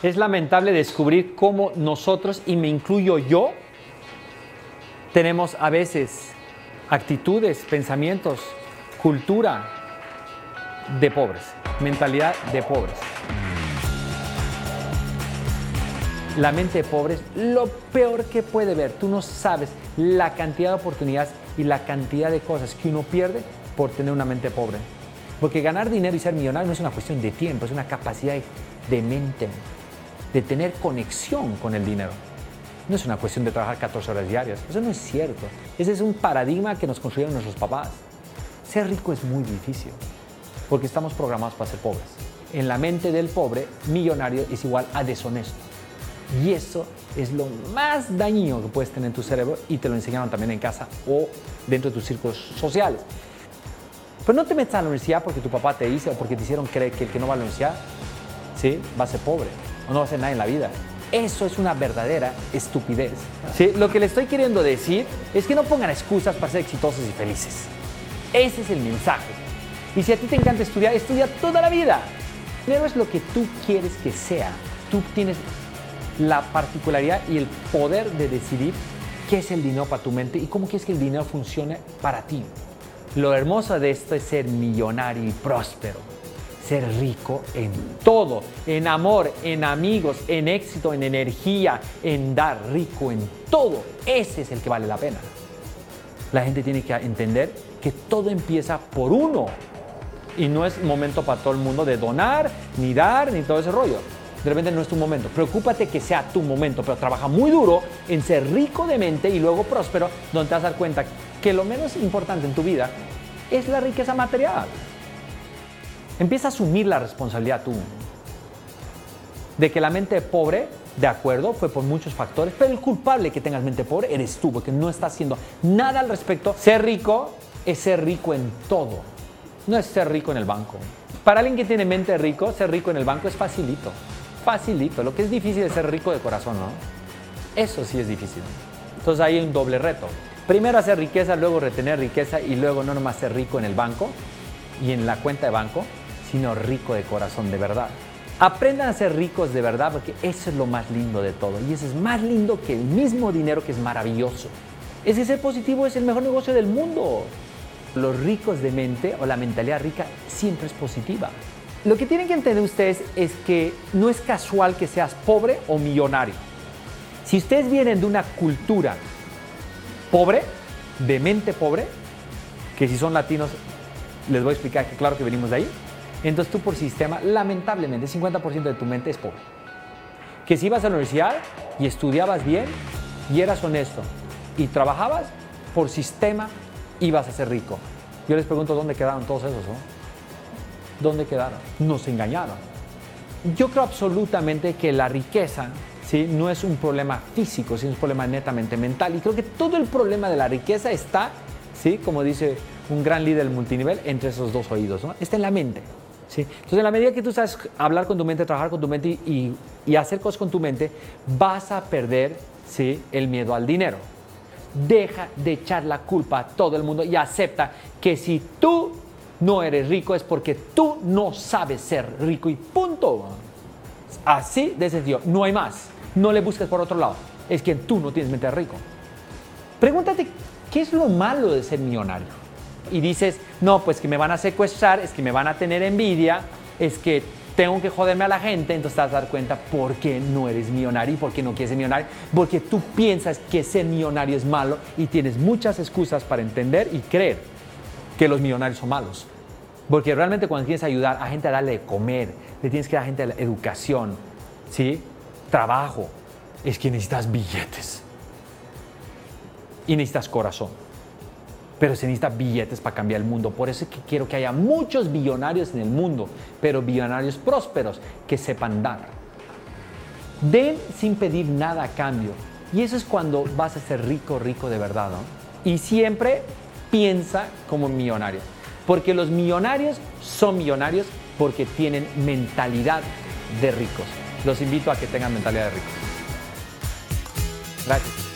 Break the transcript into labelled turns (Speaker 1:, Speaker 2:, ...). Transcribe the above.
Speaker 1: Es lamentable descubrir cómo nosotros, y me incluyo yo, tenemos a veces actitudes, pensamientos, cultura de pobres, mentalidad de pobres. La mente pobre es lo peor que puede ver. Tú no sabes la cantidad de oportunidades y la cantidad de cosas que uno pierde por tener una mente pobre. Porque ganar dinero y ser millonario no es una cuestión de tiempo, es una capacidad de mente, de tener conexión con el dinero. No es una cuestión de trabajar 14 horas diarias. Eso no es cierto. Ese es un paradigma que nos construyeron nuestros papás. Ser rico es muy difícil porque estamos programados para ser pobres. En la mente del pobre, millonario es igual a deshonesto. Y eso es lo más dañino que puedes tener en tu cerebro y te lo enseñaron también en casa o dentro de tus círculos sociales. Pero no te metas a la universidad porque tu papá te dice o porque te hicieron creer que el que no va a la universidad ¿sí? va a ser pobre no va a hacer nada en la vida. Eso es una verdadera estupidez. ¿sí? Lo que le estoy queriendo decir es que no pongan excusas para ser exitosos y felices. Ese es el mensaje. Y si a ti te encanta estudiar, estudia toda la vida. Dinero es lo que tú quieres que sea. Tú tienes la particularidad y el poder de decidir qué es el dinero para tu mente y cómo quieres que el dinero funcione para ti. Lo hermoso de esto es ser millonario y próspero, ser rico en todo, en amor, en amigos, en éxito, en energía, en dar rico en todo. Ese es el que vale la pena. La gente tiene que entender que todo empieza por uno y no es momento para todo el mundo de donar, ni dar, ni todo ese rollo de repente no es tu momento. Preocúpate que sea tu momento, pero trabaja muy duro en ser rico de mente y luego próspero, donde te vas a dar cuenta que lo menos importante en tu vida es la riqueza material. Empieza a asumir la responsabilidad tú. De que la mente pobre, de acuerdo, fue por muchos factores, pero el culpable que tengas mente pobre eres tú, porque no estás haciendo nada al respecto. Ser rico es ser rico en todo, no es ser rico en el banco. Para alguien que tiene mente rico, ser rico en el banco es facilito facilito. Lo que es difícil es ser rico de corazón, ¿no? Eso sí es difícil. Entonces hay un doble reto. Primero hacer riqueza, luego retener riqueza y luego no nomás ser rico en el banco y en la cuenta de banco, sino rico de corazón de verdad. Aprendan a ser ricos de verdad porque eso es lo más lindo de todo. Y eso es más lindo que el mismo dinero que es maravilloso. Ese ser positivo es el mejor negocio del mundo. Los ricos de mente o la mentalidad rica siempre es positiva. Lo que tienen que entender ustedes es que no es casual que seas pobre o millonario. Si ustedes vienen de una cultura pobre, de mente pobre, que si son latinos les voy a explicar que claro que venimos de ahí, entonces tú por sistema, lamentablemente, 50% de tu mente es pobre. Que si ibas a la universidad y estudiabas bien y eras honesto y trabajabas, por sistema ibas a ser rico. Yo les pregunto dónde quedaron todos esos, ¿no? ¿dónde quedaron? Nos engañaron. Yo creo absolutamente que la riqueza ¿sí? no es un problema físico, sino un problema netamente mental. Y creo que todo el problema de la riqueza está, ¿sí? como dice un gran líder multinivel, entre esos dos oídos. ¿no? Está en la mente. ¿Sí? Entonces, en la medida que tú sabes hablar con tu mente, trabajar con tu mente y, hacer cosas con tu mente, vas a perder ¿sí? el miedo al dinero. Deja de echar la culpa a todo el mundo y acepta que si tú no eres rico es porque tú no sabes ser rico y punto. Así de sencillo, no hay más. No le busques por otro lado. Es que tú no tienes mente rico. Pregúntate, ¿qué es lo malo de ser millonario? Y dices, no, pues que me van a secuestrar, es que me van a tener envidia, es que tengo que joderme a la gente, entonces te vas a dar cuenta por qué no eres millonario y por qué no quieres ser millonario. Porque tú piensas que ser millonario es malo y tienes muchas excusas para entender y creer que los millonarios son malos. Porque realmente cuando quieres ayudar a gente a darle de comer, le tienes que dar a gente educación, ¿sí? trabajo, es que necesitas billetes. Y necesitas corazón. Pero se necesita billetes para cambiar el mundo. Por eso es que quiero que haya muchos billonarios en el mundo, pero billonarios prósperos que sepan dar. Den sin pedir nada a cambio. Y eso es cuando vas a ser rico, rico de verdad. Y siempre piensa como millonario. Porque los millonarios son millonarios porque tienen mentalidad de ricos. Los invito a que tengan mentalidad de ricos. Gracias.